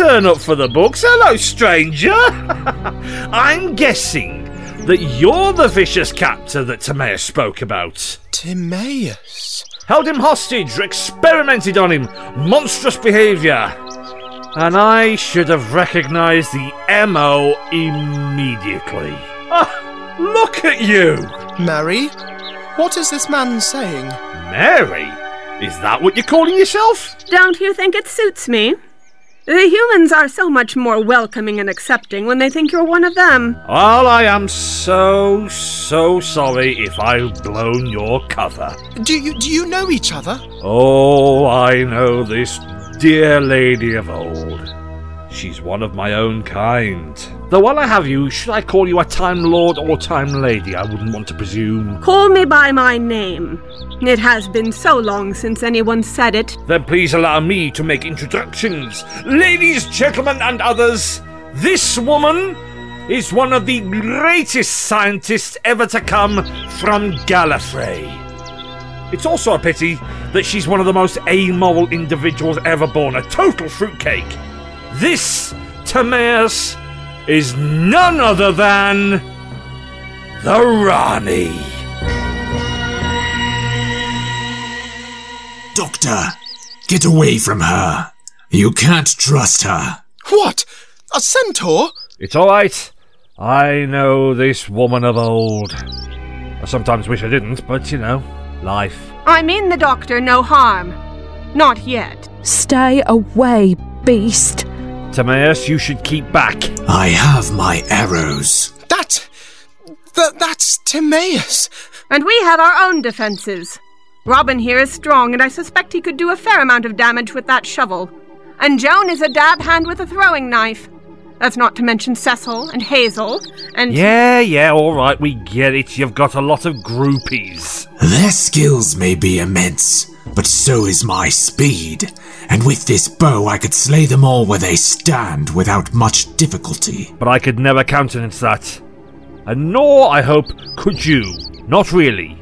turn up for the books. Hello, stranger. I'm guessing that you're the vicious captor that Timaeus spoke about. Timaeus? Held him hostage, experimented on him, monstrous behaviour. And I should have recognised the MO immediately. Ah, look at you! Mary? What is this man saying? Mary? Is that what you're calling yourself? Don't you think it suits me? The humans are so much more welcoming and accepting when they think you're one of them. Well, I am so, so sorry if I've blown your cover. Do you do you know each other? Oh, I know this dear lady of old. She's one of my own kind. Though while I have you, should I call you a Time Lord or Time Lady? I wouldn't want to presume. Call me by my name. It has been so long since anyone said it. Then please allow me to make introductions. Ladies, gentlemen, and others, this woman is one of the greatest scientists ever to come from Gallifrey. It's also a pity that she's one of the most amoral individuals ever born, a total fruitcake. This, Timaeus, is none other than the Rani. Doctor, get away from her. You can't trust her. What? A centaur? It's all right. I know this woman of old. I sometimes wish I didn't, but you know, life. I mean the doctor no harm. Not yet. Stay away, beast. Timaeus, you should keep back. I have my arrows. That. that that's Timaeus. And we have our own defenses. Robin here is strong, and I suspect he could do a fair amount of damage with that shovel. And Joan is a dab hand with a throwing knife. That's not to mention Cecil and Hazel and. Yeah, yeah, all right, we get it. You've got a lot of groupies. Their skills may be immense, but so is my speed. And with this bow, I could slay them all where they stand without much difficulty. But I could never countenance that. And nor, I hope, could you. Not really.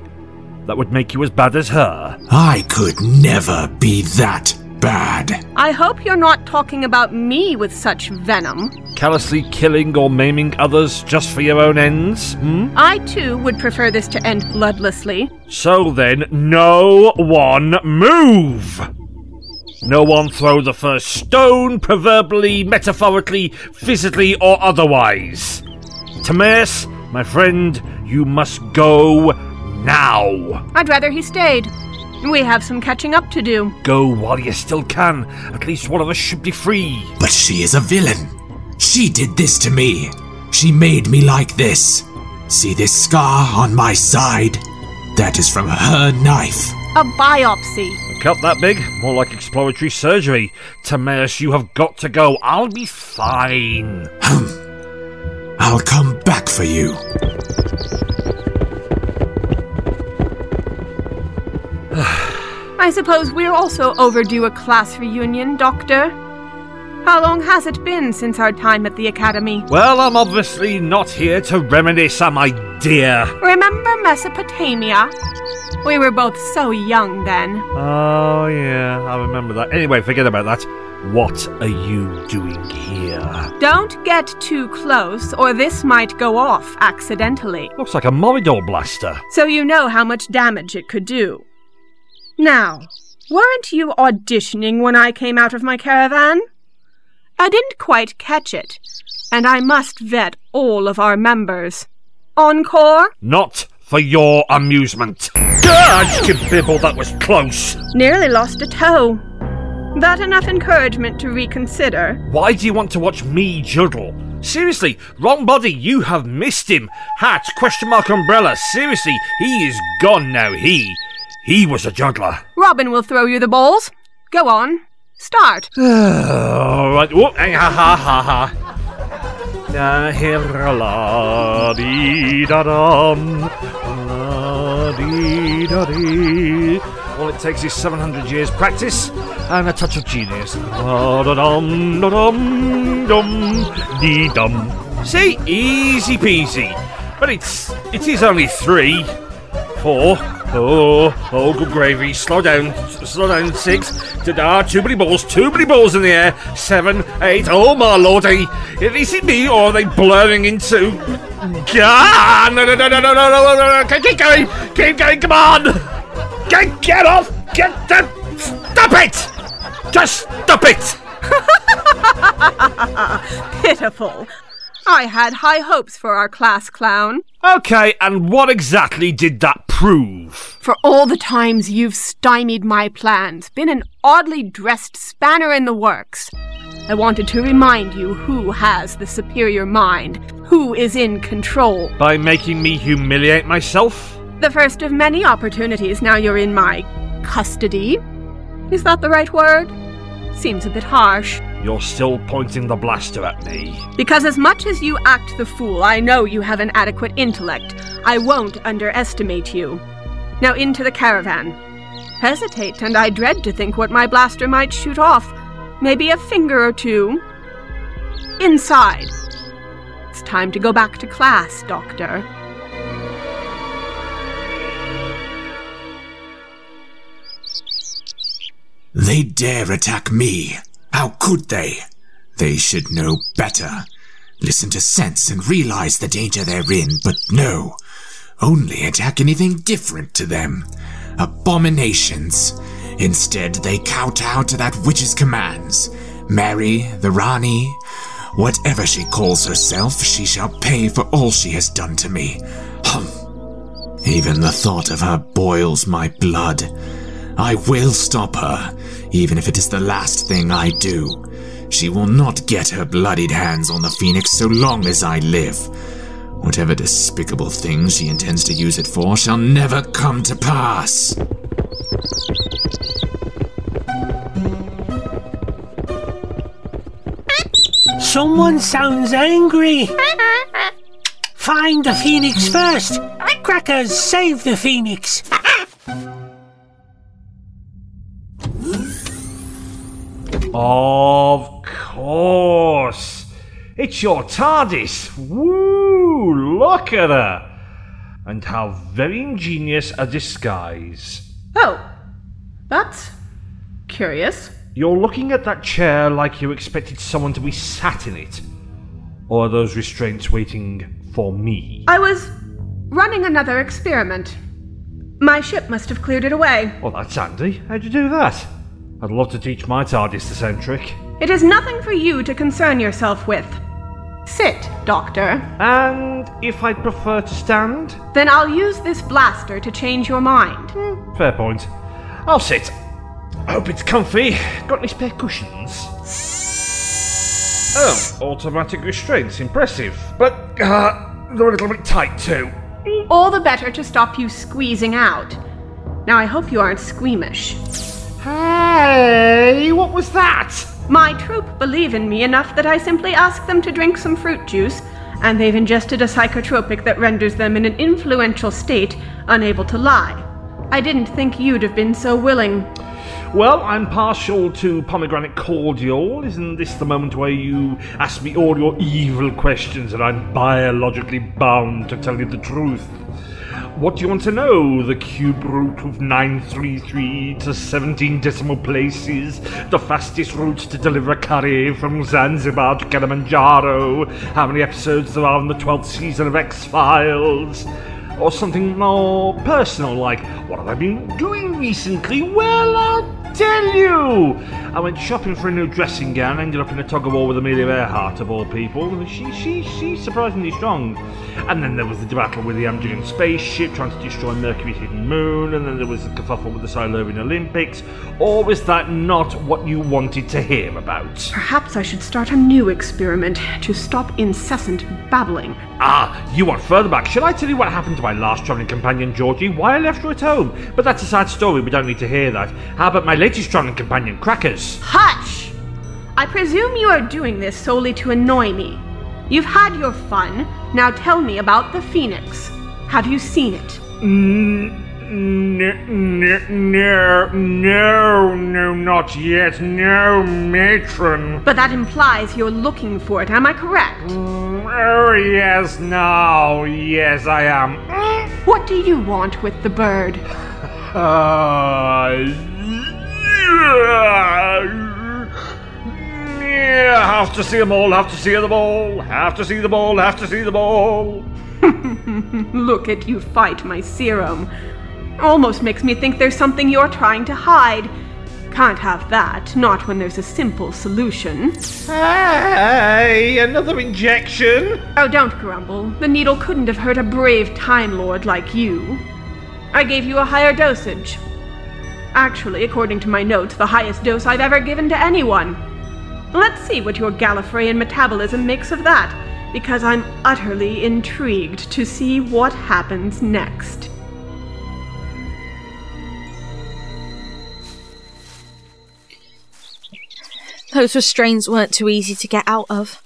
That would make you as bad as her. I could never be that bad. I hope you're not talking about me with such venom. Callously killing or maiming others just for your own ends, hmm? I too would prefer this to end bloodlessly. So then, no one move! No one throw the first stone, proverbially, metaphorically, physically, or otherwise. Timaeus, my friend, you must go now. I'd rather he stayed. We have some catching up to do. Go while you still can. At least one of us should be free. But she is a villain. She did this to me. She made me like this. See this scar on my side? That is from her knife. A biopsy. A cut that big? More like exploratory surgery. Timaeus, you have got to go. I'll be fine. I'll come back for you. I suppose we're also overdue a class reunion, Doctor. How long has it been since our time at the Academy? Well, I'm obviously not here to reminisce on my dear. Remember Mesopotamia? We were both so young then. Oh, yeah, I remember that. Anyway, forget about that. What are you doing here? Don't get too close, or this might go off accidentally. Looks like a Moridor blaster. So you know how much damage it could do. Now, weren't you auditioning when I came out of my caravan? I didn't quite catch it, and I must vet all of our members. Encore? Not for your amusement. God, Bibble, that was close. Nearly lost a toe. That enough encouragement to reconsider? Why do you want to watch me juggle? Seriously, wrong body, you have missed him. Hat, question mark, umbrella. Seriously, he is gone now. He, he was a juggler. Robin will throw you the balls. Go on. Start. All right. Ha ha ha ha. Da la dee da dum. La dee da dee. All it takes is 700 years practice and a touch of genius. Da da dum da dum dum dee dum. See, easy peasy. But it's it is only three, four, Oh, oh, good gravy. Slow down, slow down. Six. Ta-da, too many balls, too many balls in the air. Seven, eight. Oh, my lordy. Is it me or are they blurring into. Ah, no, no, no, no, no, no, no, no, no. Keep going. Keep going, come on. Get, get off. Get the. Stop it. Just stop it. Pitiful. I had high hopes for our class clown. Okay, and what exactly did that prove? For all the times you've stymied my plans, been an oddly dressed spanner in the works. I wanted to remind you who has the superior mind, who is in control. By making me humiliate myself? The first of many opportunities now you're in my custody. Is that the right word? Seems a bit harsh. You're still pointing the blaster at me. Because as much as you act the fool, I know you have an adequate intellect. I won't underestimate you. Now into the caravan. Hesitate, and I dread to think what my blaster might shoot off. Maybe a finger or two. Inside. It's time to go back to class, Doctor. They dare attack me. How could they? They should know better. Listen to sense and realize the danger they're in, but no. Only attack anything different to them. Abominations. Instead, they kowtow to that witch's commands. Mary, the Rani, whatever she calls herself, she shall pay for all she has done to me. Hum. Even the thought of her boils my blood. I will stop her, even if it is the last thing I do. She will not get her bloodied hands on the phoenix so long as I live. Whatever despicable thing she intends to use it for shall never come to pass. Someone sounds angry. Find the phoenix first. Crackers, save the phoenix. Of course. It's your TARDIS. Woo! Look at her. And how very ingenious a disguise. Oh, that's curious. You're looking at that chair like you expected someone to be sat in it. Or are those restraints waiting for me? I was running another experiment. My ship must have cleared it away. Well, that's handy. How'd you do that? I'd love to teach my TARDIS the same trick. It is nothing for you to concern yourself with. Sit, Doctor. And if I'd prefer to stand? Then I'll use this blaster to change your mind. Fair point. I'll sit. I Hope it's comfy. Got any spare cushions? Oh, automatic restraints. Impressive. But, uh, they're a little bit tight too. All the better to stop you squeezing out. Now I hope you aren't squeamish. Hey, what was that? My troop believe in me enough that I simply ask them to drink some fruit juice, and they've ingested a psychotropic that renders them in an influential state, unable to lie. I didn't think you'd have been so willing. Well, I'm partial to pomegranate cordial. Isn't this the moment where you ask me all your evil questions and I'm biologically bound to tell you the truth? What do you want to know? The cube root of 933 to 17 decimal places? The fastest route to deliver a curry from Zanzibar to Kilimanjaro? How many episodes there are in the 12th season of X Files? Or something more personal, like, what have I been doing recently? Well, I'll tell you! I went shopping for a new dressing gown, ended up in a tug of war with Amelia Earhart, of all people. She, she, she's surprisingly strong. And then there was the debacle with the Amgen spaceship trying to destroy Mercury's hidden moon, and then there was the kerfuffle with the Silovian Olympics. Or was that not what you wanted to hear about? Perhaps I should start a new experiment to stop incessant babbling. Ah, you want further back. Shall I tell you what happened to my last travelling companion, Georgie? Why I left her at home? But that's a sad story, we don't need to hear that. How about my latest travelling companion, Crackers? Hush! I presume you are doing this solely to annoy me. You've had your fun. Now tell me about the Phoenix. Have you seen it? N- n- no, no, no, not yet. No, matron. But that implies you're looking for it, am I correct? Mm, oh, yes, no, yes, I am. What do you want with the bird? Uh, Yeah, have to see them all, have to see them all, have to see them all, have to see them all. Look at you fight my serum. Almost makes me think there's something you're trying to hide. Can't have that, not when there's a simple solution. Hey, another injection? Oh, don't grumble. The needle couldn't have hurt a brave Time Lord like you. I gave you a higher dosage. Actually, according to my notes, the highest dose I've ever given to anyone. Let's see what your Gallifreyan metabolism makes of that, because I'm utterly intrigued to see what happens next. Those restraints weren't too easy to get out of.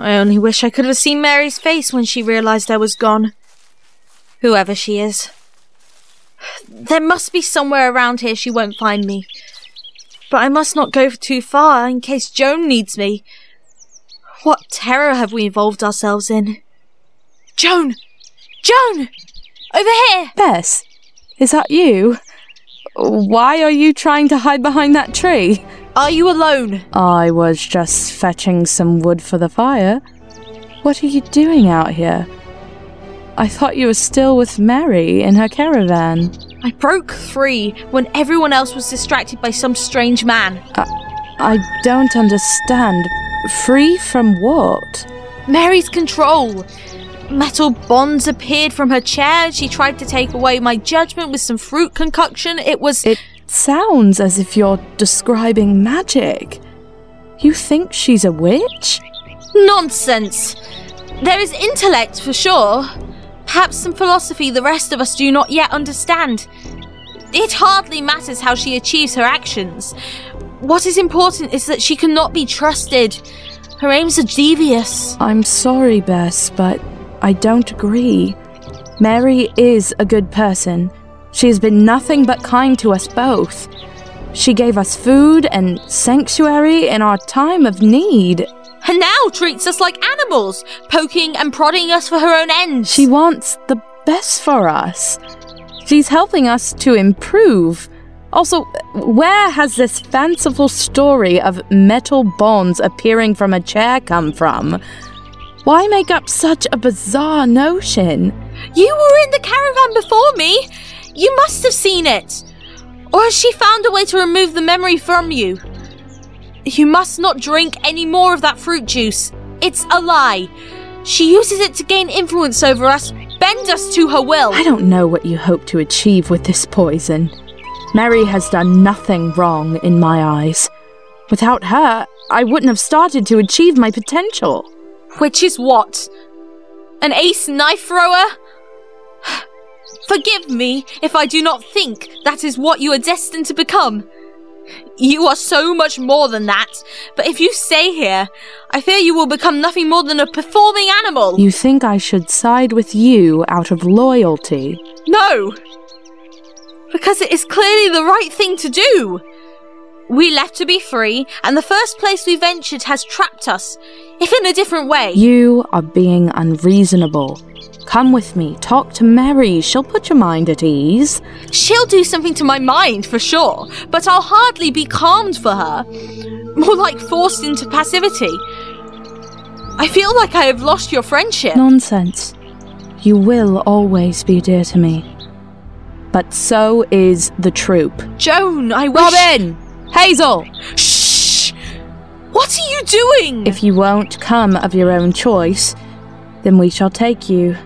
I only wish I could have seen Mary's face when she realised I was gone. Whoever she is. There must be somewhere around here she won't find me. But I must not go too far in case Joan needs me. What terror have we involved ourselves in? Joan! Joan! Over here! Bess, is that you? Why are you trying to hide behind that tree? Are you alone? I was just fetching some wood for the fire. What are you doing out here? I thought you were still with Mary in her caravan. I broke free when everyone else was distracted by some strange man. I don't understand. Free from what? Mary's control. Metal bonds appeared from her chair. She tried to take away my judgment with some fruit concoction. It was. It sounds as if you're describing magic. You think she's a witch? Nonsense! There is intellect for sure. Perhaps some philosophy the rest of us do not yet understand. It hardly matters how she achieves her actions. What is important is that she cannot be trusted. Her aims are devious. I'm sorry, Bess, but I don't agree. Mary is a good person. She has been nothing but kind to us both. She gave us food and sanctuary in our time of need. And now treats us like animals, poking and prodding us for her own ends. She wants the best for us. She's helping us to improve. Also, where has this fanciful story of metal bonds appearing from a chair come from? Why make up such a bizarre notion? You were in the caravan before me. You must have seen it. Or has she found a way to remove the memory from you? You must not drink any more of that fruit juice. It's a lie. She uses it to gain influence over us, bend us to her will. I don't know what you hope to achieve with this poison. Mary has done nothing wrong in my eyes. Without her, I wouldn't have started to achieve my potential. Which is what? An ace knife thrower? Forgive me if I do not think that is what you are destined to become. You are so much more than that, but if you stay here, I fear you will become nothing more than a performing animal. You think I should side with you out of loyalty? No! Because it is clearly the right thing to do. We left to be free, and the first place we ventured has trapped us, if in a different way. You are being unreasonable. Come with me, talk to Mary. She'll put your mind at ease. She'll do something to my mind, for sure, but I'll hardly be calmed for her. More like forced into passivity. I feel like I have lost your friendship. Nonsense. You will always be dear to me. But so is the troop. Joan, I wish. Robin! Hazel! Shh! What are you doing? If you won't come of your own choice, then we shall take you.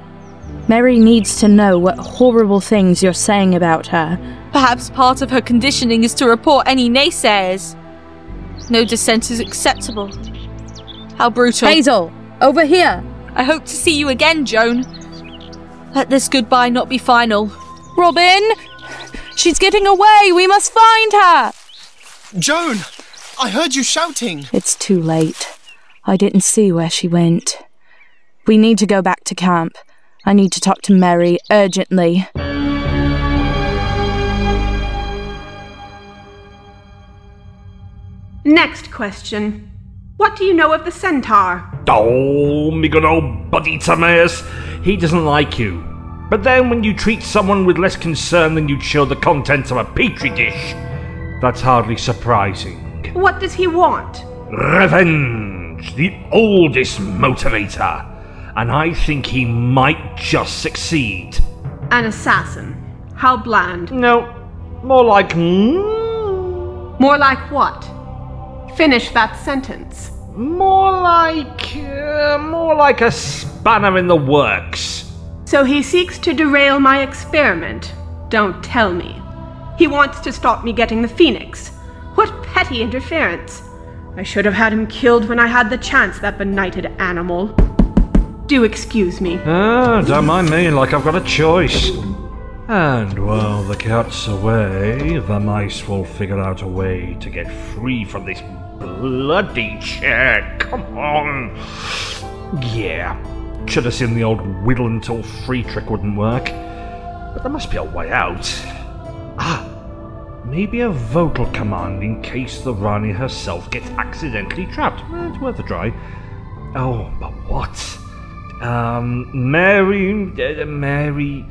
Mary needs to know what horrible things you're saying about her. Perhaps part of her conditioning is to report any naysayers. No dissent is acceptable. How brutal. Hazel! Over here! I hope to see you again, Joan. Let this goodbye not be final. Robin! She's getting away! We must find her! Joan! I heard you shouting. It's too late. I didn't see where she went. We need to go back to camp. I need to talk to Mary urgently. Next question. What do you know of the centaur? Oh, me good old buddy Timaeus. He doesn't like you. But then when you treat someone with less concern than you'd show the contents of a petri dish, that's hardly surprising. What does he want? Revenge, the oldest motivator. And I think he might just succeed. An assassin. How bland. No, more like. mm, More like what? Finish that sentence. More like. Uh, more like a spanner in the works. So he seeks to derail my experiment. Don't tell me. He wants to stop me getting the phoenix. What petty interference! I should have had him killed when I had the chance, that benighted animal. Do excuse me. Ah, don't mind me, like I've got a choice. And while the cat's away, the mice will figure out a way to get free from this bloody chair. Come on. Yeah, should have seen the old whittle until free trick wouldn't work. But there must be a way out. Ah, maybe a vocal command in case the Rani herself gets accidentally trapped. Eh, It's worth a try. Oh, but what? Um, Mary, uh, Mary,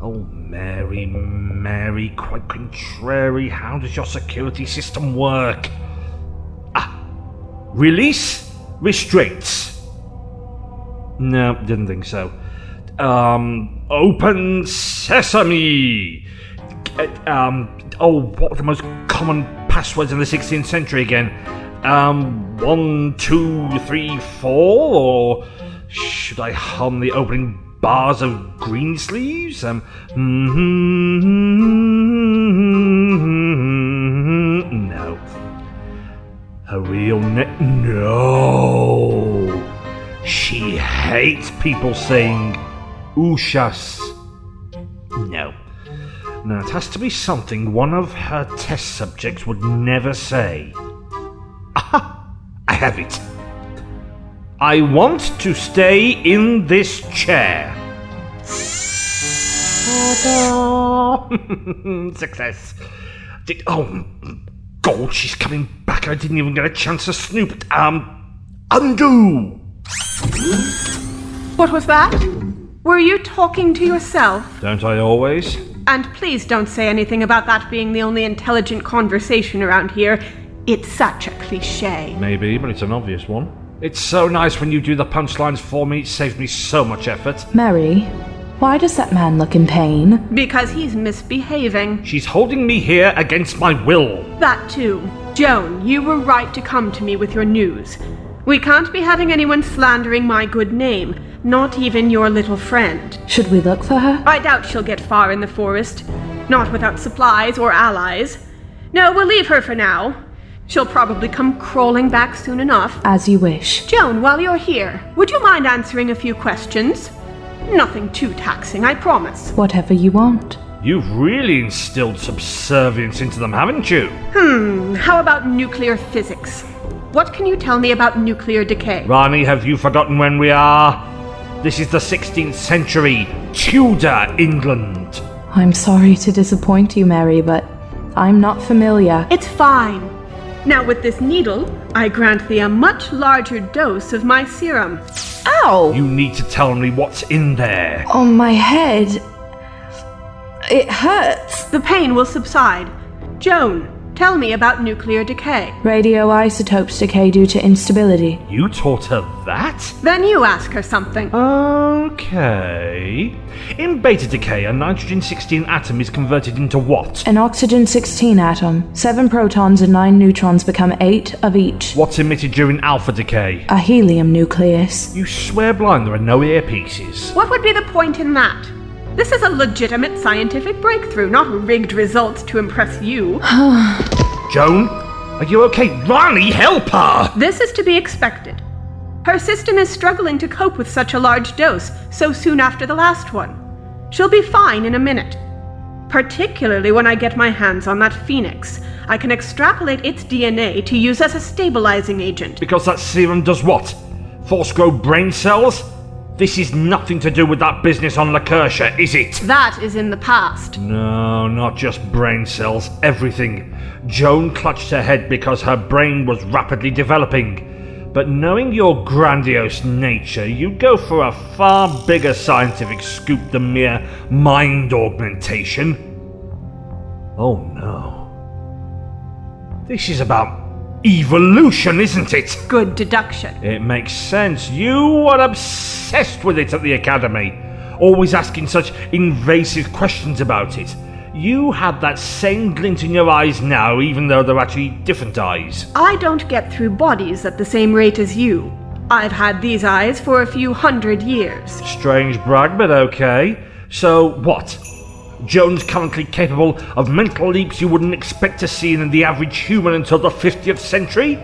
oh, Mary, Mary, quite contrary. How does your security system work? Ah, release restraints. No, didn't think so. Um, open sesame. Uh, um, oh, what were the most common passwords in the 16th century again? Um, one, two, three, four, or should I hum the opening bars of Greensleeves? Um, no. Her real name? No. She hates people saying Ushas. No. No, it has to be something one of her test subjects would never say. Aha! I have it. I want to stay in this chair. Success. Did, oh, God, she's coming back. I didn't even get a chance to snoop. Um, undo. What was that? Were you talking to yourself? Don't I always? And please don't say anything about that being the only intelligent conversation around here. It's such a cliche. Maybe, but it's an obvious one. It's so nice when you do the punchlines for me. It saves me so much effort. Mary, why does that man look in pain? Because he's misbehaving. She's holding me here against my will. That too. Joan, you were right to come to me with your news. We can't be having anyone slandering my good name, not even your little friend. Should we look for her? I doubt she'll get far in the forest, not without supplies or allies. No, we'll leave her for now. She'll probably come crawling back soon enough. As you wish. Joan, while you're here, would you mind answering a few questions? Nothing too taxing, I promise. Whatever you want. You've really instilled subservience into them, haven't you? Hmm, how about nuclear physics? What can you tell me about nuclear decay? Rani, have you forgotten when we are? This is the 16th century, Tudor England. I'm sorry to disappoint you, Mary, but I'm not familiar. It's fine. Now, with this needle, I grant thee a much larger dose of my serum. Ow! You need to tell me what's in there. On my head. It hurts. The pain will subside. Joan, tell me about nuclear decay. Radioisotopes decay due to instability. You taught her that? Then you ask her something. Okay. In beta decay, a nitrogen 16 atom is converted into what? An oxygen 16 atom. Seven protons and nine neutrons become eight of each. What's emitted during alpha decay? A helium nucleus. You swear blind there are no earpieces. What would be the point in that? This is a legitimate scientific breakthrough, not rigged results to impress you. Joan, are you okay? Rani, help her! This is to be expected. Her system is struggling to cope with such a large dose so soon after the last one. She'll be fine in a minute. Particularly when I get my hands on that phoenix. I can extrapolate its DNA to use as a stabilizing agent. Because that serum does what? Force grow brain cells? This is nothing to do with that business on Lakertya, is it? That is in the past. No, not just brain cells, everything. Joan clutched her head because her brain was rapidly developing. But knowing your grandiose nature, you'd go for a far bigger scientific scoop than mere mind augmentation. Oh no. This is about evolution, isn't it? Good deduction. It makes sense. You were obsessed with it at the academy, always asking such invasive questions about it. You had that same glint in your eyes now, even though they're actually different eyes. I don't get through bodies at the same rate as you. I've had these eyes for a few hundred years. Strange brag, but okay. So, what? Joan's currently capable of mental leaps you wouldn't expect to see in the average human until the 50th century?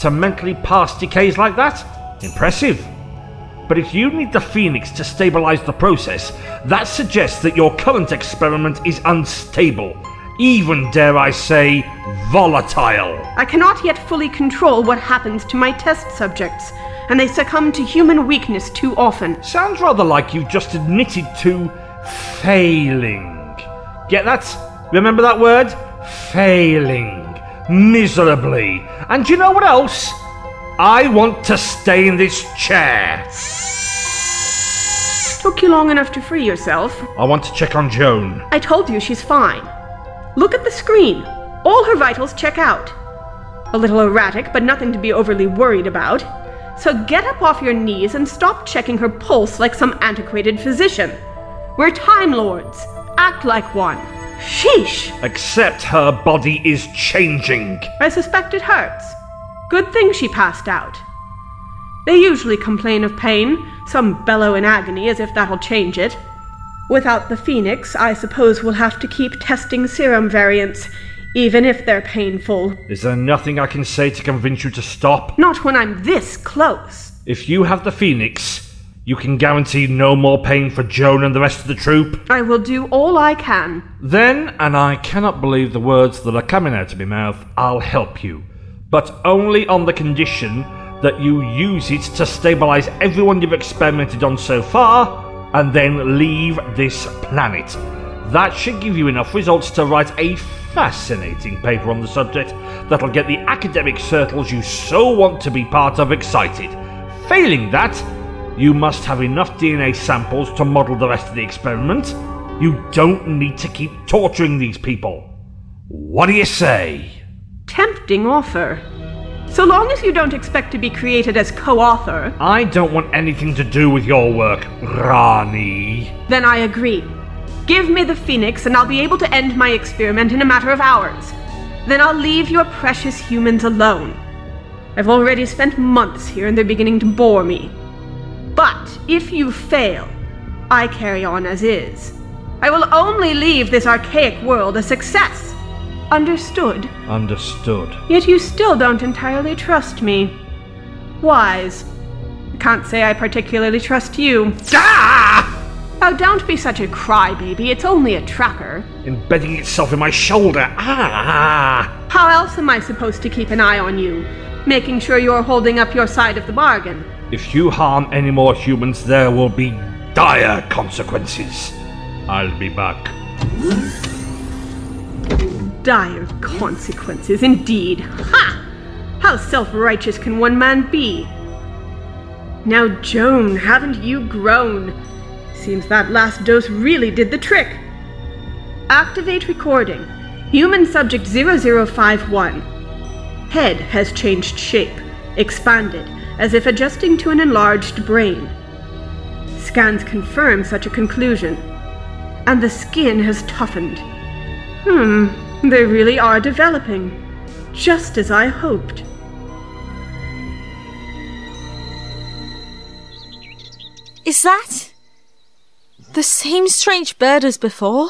To mentally pass decays like that? Impressive. But if you need the Phoenix to stabilize the process, that suggests that your current experiment is unstable. Even, dare I say, volatile. I cannot yet fully control what happens to my test subjects, and they succumb to human weakness too often. Sounds rather like you've just admitted to failing. Get that? Remember that word? Failing. Miserably. And you know what else? I want to stay in this chair. Took you long enough to free yourself. I want to check on Joan. I told you she's fine. Look at the screen. All her vitals check out. A little erratic, but nothing to be overly worried about. So get up off your knees and stop checking her pulse like some antiquated physician. We're Time Lords. Act like one. Sheesh! Except her body is changing. I suspect it hurts. Good thing she passed out. They usually complain of pain, some bellow in agony as if that'll change it. Without the Phoenix, I suppose we'll have to keep testing serum variants, even if they're painful. Is there nothing I can say to convince you to stop? Not when I'm this close. If you have the Phoenix, you can guarantee no more pain for Joan and the rest of the troop. I will do all I can. Then, and I cannot believe the words that are coming out of my mouth, I'll help you. But only on the condition that you use it to stabilize everyone you've experimented on so far, and then leave this planet. That should give you enough results to write a fascinating paper on the subject that'll get the academic circles you so want to be part of excited. Failing that, you must have enough DNA samples to model the rest of the experiment. You don't need to keep torturing these people. What do you say? Tempting offer. So long as you don't expect to be created as co author, I don't want anything to do with your work, Rani. then I agree. Give me the Phoenix, and I'll be able to end my experiment in a matter of hours. Then I'll leave your precious humans alone. I've already spent months here, and they're beginning to bore me. But if you fail, I carry on as is. I will only leave this archaic world a success. Understood? Understood. Yet you still don't entirely trust me. Wise. Can't say I particularly trust you. Ah! Oh, don't be such a crybaby. It's only a tracker. Embedding itself in my shoulder. Ah! How else am I supposed to keep an eye on you? Making sure you're holding up your side of the bargain. If you harm any more humans, there will be dire consequences. I'll be back. Dire consequences, indeed. Ha! How self righteous can one man be? Now, Joan, haven't you grown? Seems that last dose really did the trick. Activate recording. Human subject 0051. Head has changed shape, expanded, as if adjusting to an enlarged brain. Scans confirm such a conclusion. And the skin has toughened. Hmm, they really are developing. Just as I hoped. Is that the same strange bird as before?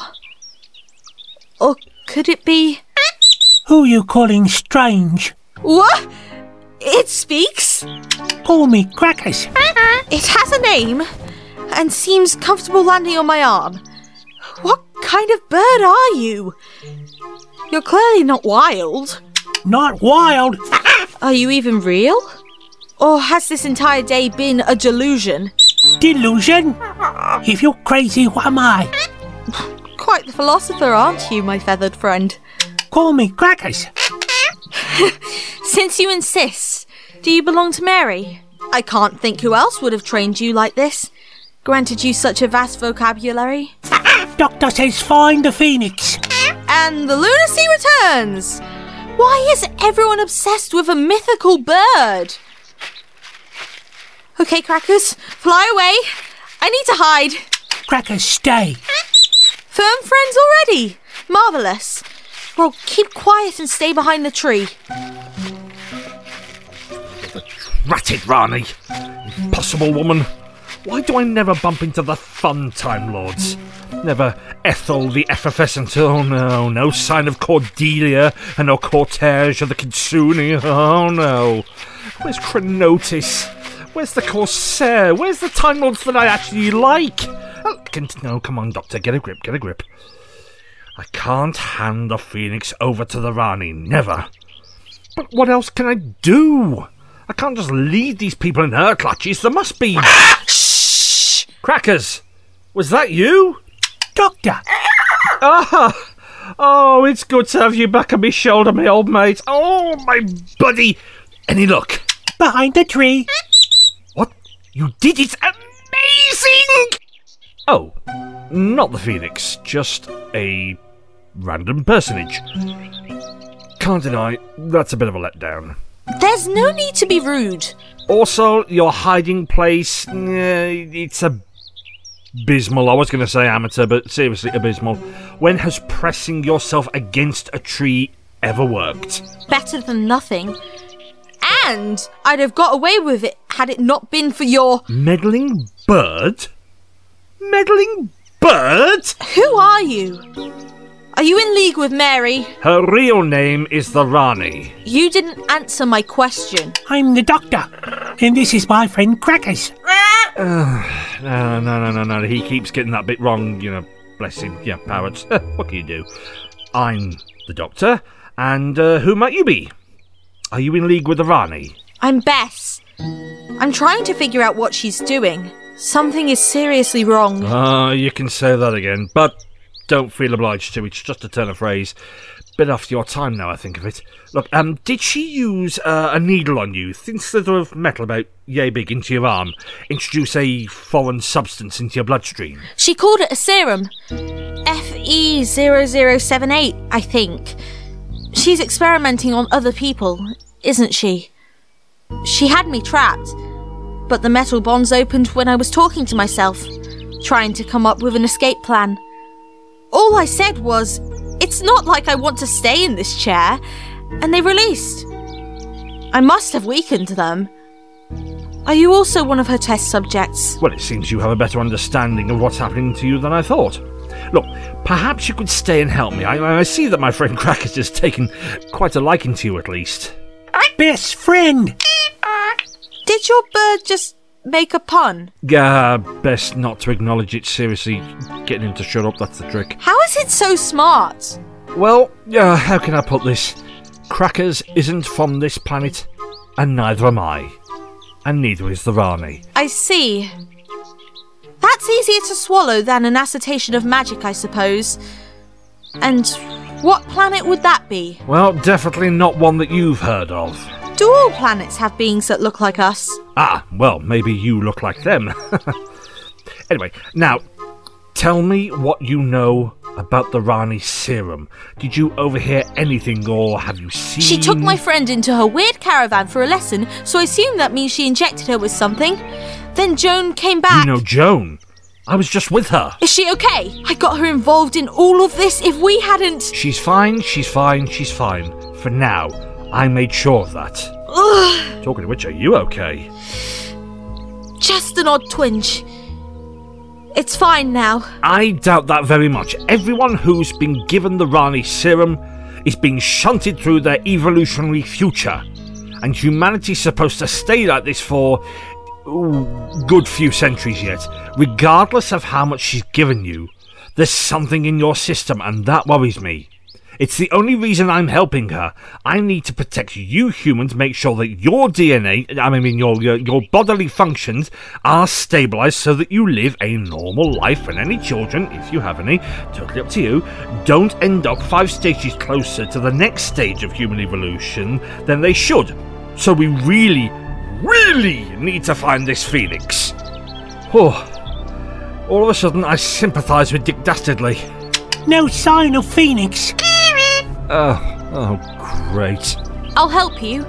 Or could it be. Who are you calling strange? What? It speaks? Call me Crackers. Uh-huh. It has a name and seems comfortable landing on my arm. What kind of bird are you? You're clearly not wild. Not wild. Are you even real? Or has this entire day been a delusion? Delusion? If you're crazy, what am I? Quite the philosopher, aren't you, my feathered friend? Call me Crackers. Since you insist, Do you belong to Mary? I can't think who else would have trained you like this, granted you such a vast vocabulary. Doctor says find the phoenix. And the lunacy returns! Why is everyone obsessed with a mythical bird? Okay, Crackers, fly away. I need to hide. Crackers, stay. Firm friends already. Marvellous. Well, keep quiet and stay behind the tree. Ratted Rani! Impossible woman! Why do I never bump into the fun time lords? Never Ethel the effervescent. Oh no, no sign of Cordelia and no cortege of the Kitsune. Oh no. Where's Chronotis? Where's the Corsair? Where's the Time Lords that I actually like? Oh, no, come on, Doctor, get a grip, get a grip. I can't hand the Phoenix over to the Rani, never. But what else can I do? I can't just leave these people in her clutches. There must be. Shh! Crackers! Was that you? Doctor, Ah! Oh, it's good to have you back on my shoulder, my old mate. Oh, my buddy! Any luck? behind the tree. What? You did it! Amazing! Oh, not the Phoenix, just a random personage. Can't deny, that's a bit of a letdown. There's no need to be rude. Also, your hiding place, eh, it's abysmal. I was going to say amateur, but seriously, abysmal. When has pressing yourself against a tree ever worked? Better than nothing. And I'd have got away with it had it not been for your. Meddling bird? Meddling bird? Who are you? Are you in league with Mary? Her real name is the Rani. You didn't answer my question. I'm the doctor, and this is my friend Crackers. Uh, No, no, no, no, no. He keeps getting that bit wrong, you know. Bless him. Yeah, parrots. what can you do? I'm the doctor, and uh, who might you be? Are you in league with the Rani? I'm Bess. I'm trying to figure out what she's doing. Something is seriously wrong. Ah, you can say that again, but don't feel obliged to. It's just a turn of phrase. Bit after your time now, I think of it. Look, um, did she use uh, a needle on you, thin slither of metal about yay big into your arm, introduce a foreign substance into your bloodstream? She called it a serum. E FE0078, I think. She's experimenting on other people, isn't she? She had me trapped, but the metal bonds opened when I was talking to myself, trying to come up with an escape plan. All I said was, It's not like I want to stay in this chair, and they released. I must have weakened them. Are you also one of her test subjects? Well, it seems you have a better understanding of what's happening to you than I thought. Look, perhaps you could stay and help me. I, I see that my friend Crackers has taken quite a liking to you, at least. Best friend. Did your bird just make a pun? Uh, best not to acknowledge it seriously. Getting him to shut up, that's the trick. How is it so smart? Well, uh, how can I put this? Crackers isn't from this planet, and neither am I. And neither is the Rani. I see. That's easier to swallow than an assertion of magic, I suppose. And what planet would that be? Well, definitely not one that you've heard of. Do all planets have beings that look like us? Ah, well, maybe you look like them. anyway, now, tell me what you know about the Rani serum. Did you overhear anything or have you seen. She took my friend into her weird caravan for a lesson, so I assume that means she injected her with something. Then Joan came back. You know Joan. I was just with her. Is she okay? I got her involved in all of this. If we hadn't. She's fine, she's fine, she's fine. For now, I made sure of that. Talking of which, are you okay? Just an odd twinge. It's fine now. I doubt that very much. Everyone who's been given the Rani serum is being shunted through their evolutionary future. And humanity's supposed to stay like this for ooh, good few centuries yet. Regardless of how much she's given you, there's something in your system, and that worries me. It's the only reason I'm helping her. I need to protect you humans, make sure that your DNA, I mean your, your your bodily functions are stabilized so that you live a normal life and any children, if you have any, totally up to you, don't end up five stages closer to the next stage of human evolution than they should. So we really, really need to find this phoenix. Oh, all of a sudden I sympathise with Dick Dastardly. No sign of Phoenix. Oh, oh, great. I'll help you.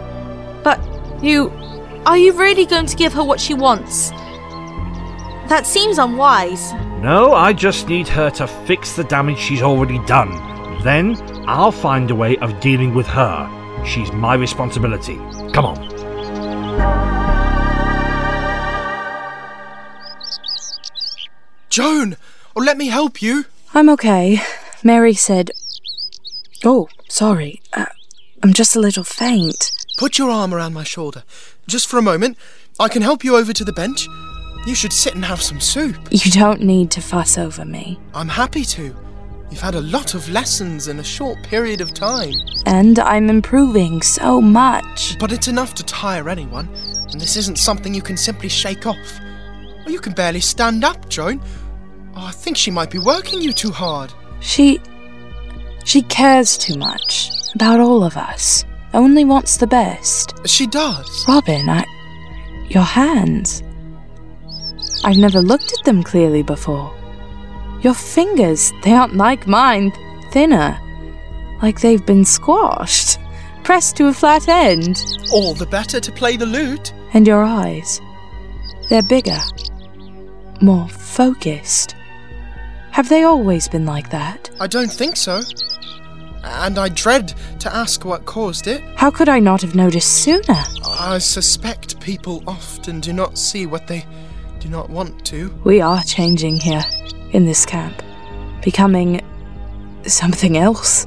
But you. Are you really going to give her what she wants? That seems unwise. No, I just need her to fix the damage she's already done. Then I'll find a way of dealing with her. She's my responsibility. Come on. Joan! Oh, let me help you. I'm okay. Mary said. Oh, sorry. Uh, I'm just a little faint. Put your arm around my shoulder. Just for a moment. I can help you over to the bench. You should sit and have some soup. You don't need to fuss over me. I'm happy to. You've had a lot of lessons in a short period of time. And I'm improving so much. But it's enough to tire anyone, and this isn't something you can simply shake off. Oh, you can barely stand up, Joan. Oh, I think she might be working you too hard. She. She cares too much about all of us. Only wants the best. She does. Robin, I. Your hands. I've never looked at them clearly before. Your fingers, they aren't like mine, thinner. Like they've been squashed, pressed to a flat end. All the better to play the lute. And your eyes, they're bigger, more focused. Have they always been like that? I don't think so. And I dread to ask what caused it. How could I not have noticed sooner? I suspect people often do not see what they do not want to. We are changing here, in this camp, becoming something else.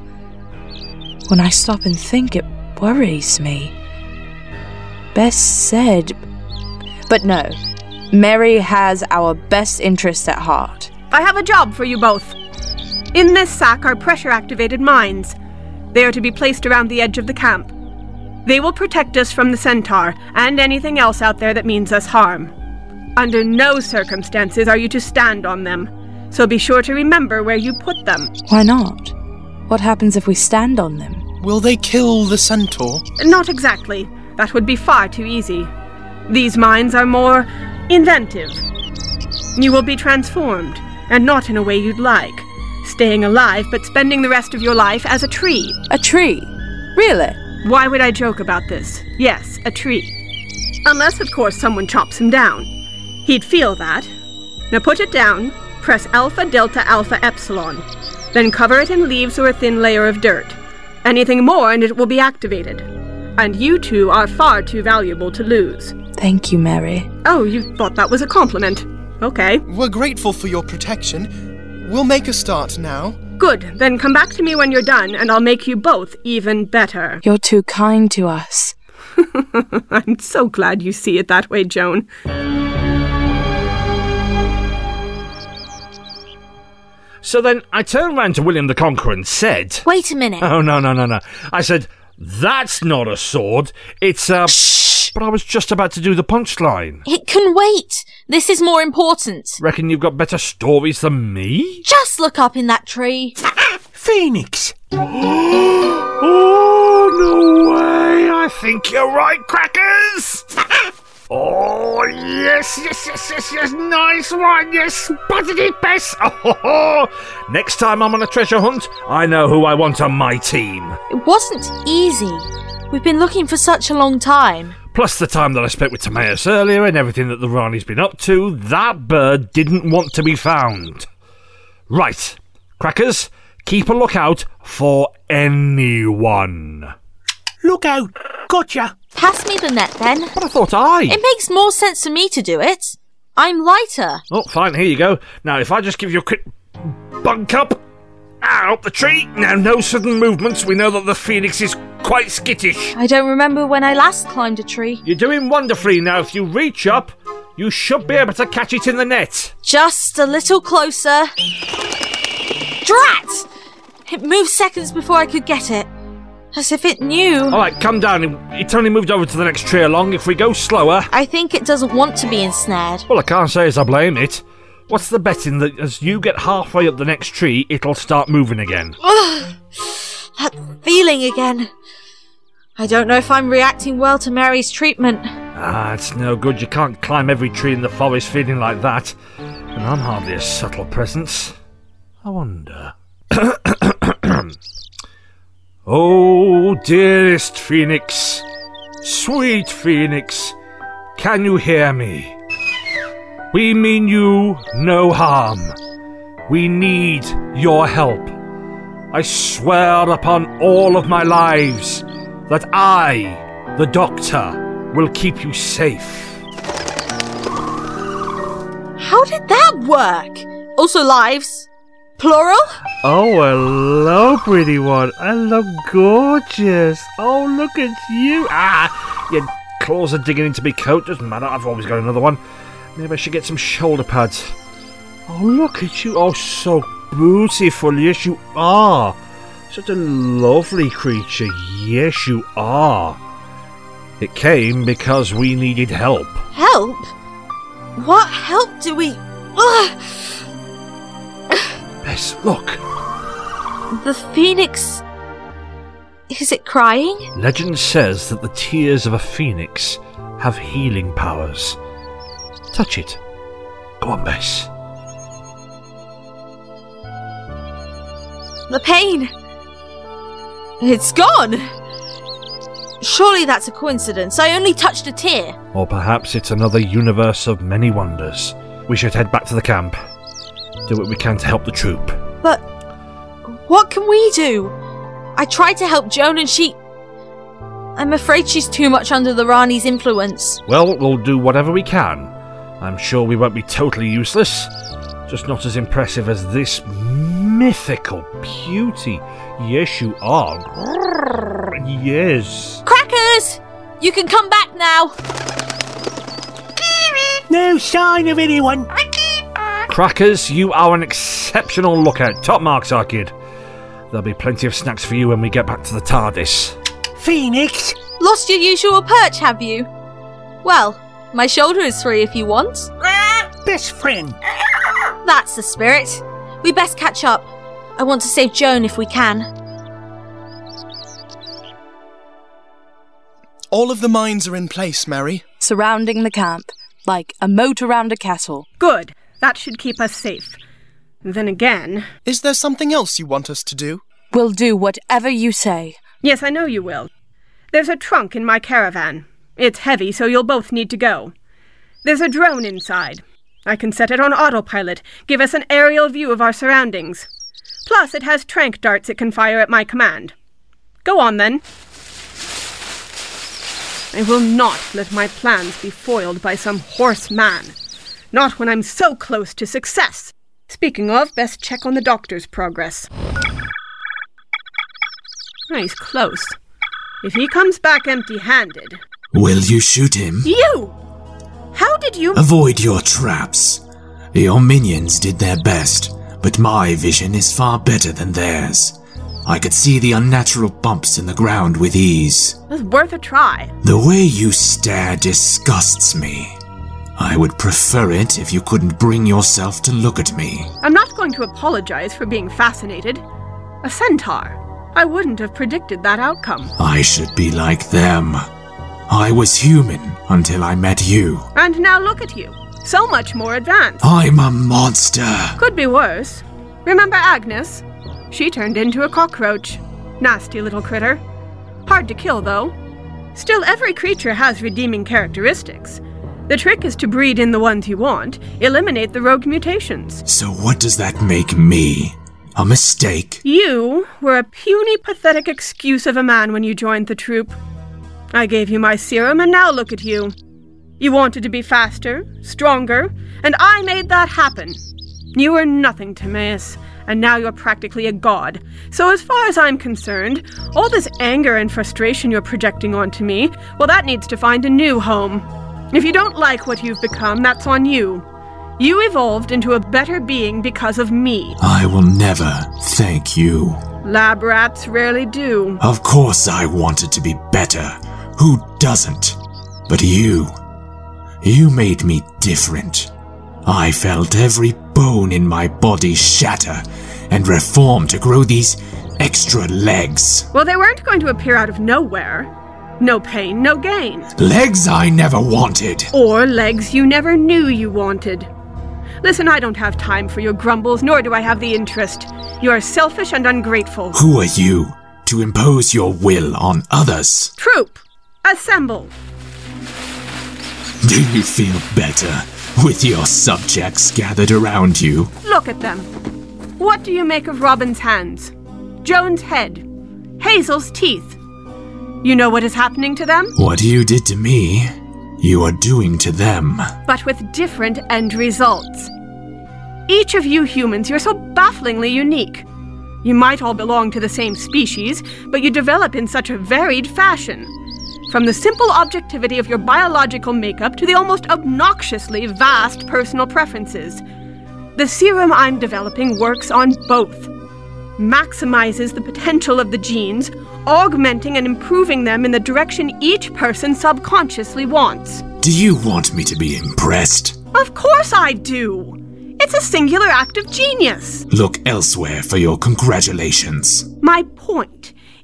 When I stop and think, it worries me. Best said. But no, Mary has our best interests at heart. I have a job for you both. In this sack are pressure activated mines. They are to be placed around the edge of the camp. They will protect us from the centaur and anything else out there that means us harm. Under no circumstances are you to stand on them, so be sure to remember where you put them. Why not? What happens if we stand on them? Will they kill the centaur? Not exactly. That would be far too easy. These mines are more inventive. You will be transformed, and not in a way you'd like. Staying alive, but spending the rest of your life as a tree. A tree? Really? Why would I joke about this? Yes, a tree. Unless, of course, someone chops him down. He'd feel that. Now put it down, press Alpha Delta Alpha Epsilon. Then cover it in leaves or a thin layer of dirt. Anything more and it will be activated. And you two are far too valuable to lose. Thank you, Mary. Oh, you thought that was a compliment. Okay. We're grateful for your protection. We'll make a start now. Good. Then come back to me when you're done, and I'll make you both even better. You're too kind to us. I'm so glad you see it that way, Joan. So then I turned round to William the Conqueror and said, Wait a minute. Oh, no, no, no, no. I said, That's not a sword. It's a. Shh. But I was just about to do the punchline. It can wait. This is more important. Reckon you've got better stories than me? Just look up in that tree. Phoenix. Oh, no way! I think you're right, Crackers! Oh, yes, yes, yes, yes, yes, nice one, yes, spotted it, Bess! Oh, ho, ho. next time I'm on a treasure hunt, I know who I want on my team. It wasn't easy. We've been looking for such a long time. Plus the time that I spent with Timaeus earlier and everything that the Rani's been up to, that bird didn't want to be found. Right, Crackers, keep a lookout for anyone. Look out. Gotcha. Pass me the net then. But I thought I. It makes more sense for me to do it. I'm lighter. Oh, fine, here you go. Now, if I just give you a quick bunk up, ah, up the tree. Now, no sudden movements. We know that the phoenix is quite skittish. I don't remember when I last climbed a tree. You're doing wonderfully now. If you reach up, you should be able to catch it in the net. Just a little closer. Drat! It moved seconds before I could get it. As if it knew. All right, come down. It's only moved over to the next tree along. If we go slower. I think it doesn't want to be ensnared. Well, I can't say as I blame it. What's the betting that as you get halfway up the next tree, it'll start moving again? Ugh, that feeling again. I don't know if I'm reacting well to Mary's treatment. Ah, it's no good. You can't climb every tree in the forest feeling like that. And I'm hardly a subtle presence. I wonder. oh, dearest Phoenix, sweet Phoenix, can you hear me? We mean you no harm. We need your help. I swear upon all of my lives that I, the Doctor, will keep you safe. How did that work? Also, lives? Plural? Oh, hello, pretty one. I look gorgeous. Oh, look at you. Ah, your claws are digging into my coat. Doesn't matter. I've always got another one. Maybe I should get some shoulder pads. Oh, look at you. Oh, so beautiful. Yes, you are. Such a lovely creature. Yes, you are. It came because we needed help. Help? What help do we. Ugh! Bess, look. The phoenix. Is it crying? Legend says that the tears of a phoenix have healing powers. Touch it. Go on, Bess. The pain. It's gone. Surely that's a coincidence. I only touched a tear. Or perhaps it's another universe of many wonders. We should head back to the camp. Do what we can to help the troop. But what can we do? I tried to help Joan and she. I'm afraid she's too much under the Rani's influence. Well, we'll do whatever we can. I'm sure we won't be totally useless. Just not as impressive as this mythical beauty. Yes, you are. Grrr, Yes. Crackers! You can come back now. No sign of anyone. Crackers, you are an exceptional lookout. Top marks, our kid. There'll be plenty of snacks for you when we get back to the TARDIS. Phoenix. Lost your usual perch, have you? Well, my shoulder is free if you want. Best friend. That's the spirit. We best catch up. I want to save Joan if we can. All of the mines are in place, Mary. Surrounding the camp, like a moat around a castle. Good. That should keep us safe. Then again, Is there something else you want us to do? We'll do whatever you say. yes, I know you will. There's a trunk in my caravan. It's heavy, so you'll both need to go. There's a drone inside. I can set it on autopilot, give us an aerial view of our surroundings. Plus, it has trank darts it can fire at my command. Go on, then. I will not let my plans be foiled by some horse man. Not when I'm so close to success. Speaking of, best check on the doctor's progress. He's close. If he comes back empty handed. Will you shoot him? You! How did you. Avoid your traps. Your minions did their best, but my vision is far better than theirs. I could see the unnatural bumps in the ground with ease. It was worth a try. The way you stare disgusts me. I would prefer it if you couldn't bring yourself to look at me. I'm not going to apologize for being fascinated. A centaur. I wouldn't have predicted that outcome. I should be like them. I was human until I met you. And now look at you. So much more advanced. I'm a monster. Could be worse. Remember Agnes? She turned into a cockroach. Nasty little critter. Hard to kill, though. Still, every creature has redeeming characteristics. The trick is to breed in the ones you want, eliminate the rogue mutations. So what does that make me? A mistake? You were a puny, pathetic excuse of a man when you joined the troop. I gave you my serum, and now look at you. You wanted to be faster, stronger, and I made that happen. You were nothing, Timaeus, and now you're practically a god. So, as far as I'm concerned, all this anger and frustration you're projecting onto me, well, that needs to find a new home. If you don't like what you've become, that's on you. You evolved into a better being because of me. I will never thank you. Lab rats rarely do. Of course I wanted to be better. Who doesn't? But you. You made me different. I felt every bone in my body shatter and reform to grow these extra legs. Well, they weren't going to appear out of nowhere. No pain, no gain. Legs I never wanted. Or legs you never knew you wanted. Listen, I don't have time for your grumbles, nor do I have the interest. You are selfish and ungrateful. Who are you to impose your will on others? Troop, assemble. Do you feel better with your subjects gathered around you? Look at them. What do you make of Robin's hands? Joan's head? Hazel's teeth? You know what is happening to them? What you did to me, you are doing to them. But with different end results. Each of you humans, you're so bafflingly unique. You might all belong to the same species, but you develop in such a varied fashion. From the simple objectivity of your biological makeup to the almost obnoxiously vast personal preferences. The serum I'm developing works on both. Maximizes the potential of the genes, augmenting and improving them in the direction each person subconsciously wants. Do you want me to be impressed? Of course I do! It's a singular act of genius. Look elsewhere for your congratulations. My point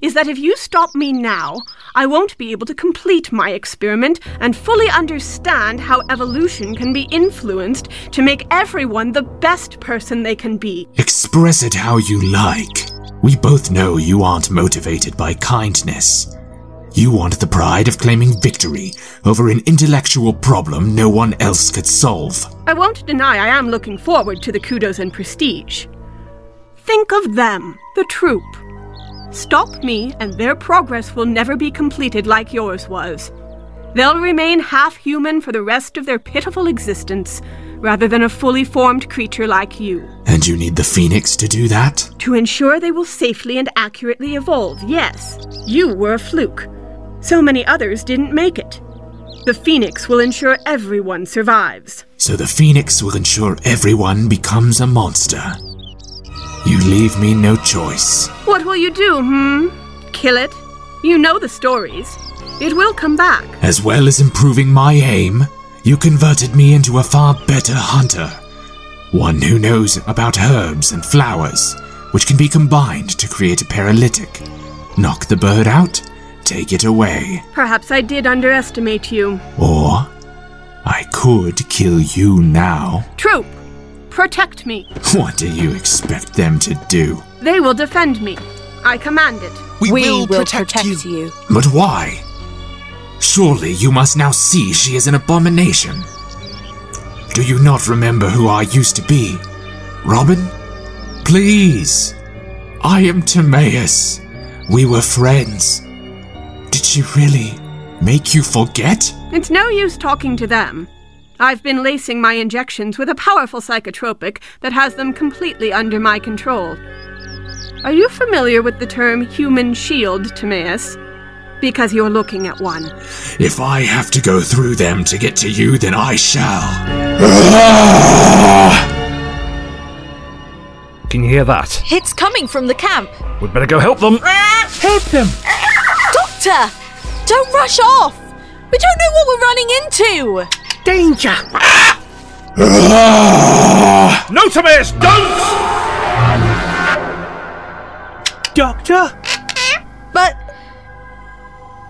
is that if you stop me now, I won't be able to complete my experiment and fully understand how evolution can be influenced to make everyone the best person they can be. Express it how you like. We both know you aren't motivated by kindness. You want the pride of claiming victory over an intellectual problem no one else could solve. I won't deny I am looking forward to the kudos and prestige. Think of them, the troop. Stop me, and their progress will never be completed like yours was. They'll remain half human for the rest of their pitiful existence, rather than a fully formed creature like you. And you need the Phoenix to do that? To ensure they will safely and accurately evolve, yes. You were a fluke. So many others didn't make it. The Phoenix will ensure everyone survives. So the Phoenix will ensure everyone becomes a monster. You leave me no choice. What will you do, hmm? Kill it? You know the stories. It will come back. As well as improving my aim, you converted me into a far better hunter. One who knows about herbs and flowers, which can be combined to create a paralytic. Knock the bird out, take it away. Perhaps I did underestimate you. Or I could kill you now. Troop, protect me. What do you expect them to do? They will defend me. I command it. We, We will, will protect, protect you. you. But why? Surely you must now see she is an abomination. Do you not remember who I used to be? Robin? Please. I am Timaeus. We were friends. Did she really make you forget? It's no use talking to them. I've been lacing my injections with a powerful psychotropic that has them completely under my control. Are you familiar with the term human shield, Timaeus? Because you're looking at one. If I have to go through them to get to you, then I shall. Can you hear that? It's coming from the camp. We'd better go help them. Help them! Doctor! Don't rush off! We don't know what we're running into! Danger! No, Timaeus, don't! Doctor? But.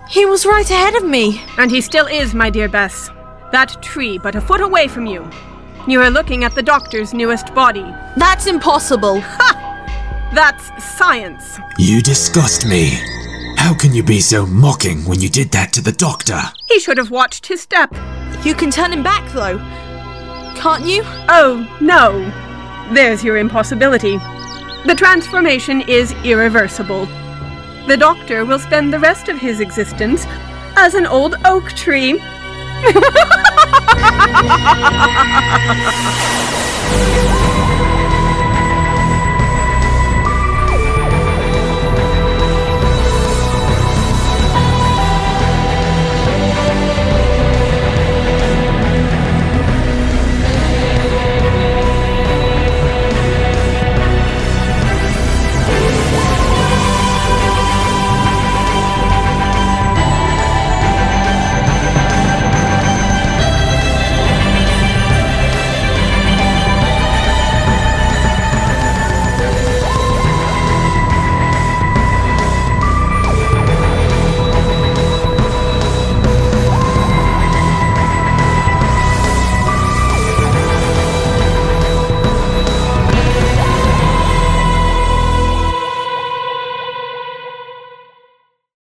He was right ahead of me. And he still is, my dear Bess. That tree but a foot away from you. You are looking at the doctor's newest body. That's impossible. Ha! That's science. You disgust me. How can you be so mocking when you did that to the doctor? He should have watched his step. You can turn him back, though. Can't you? Oh, no. There's your impossibility. The transformation is irreversible. The doctor will spend the rest of his existence as an old oak tree.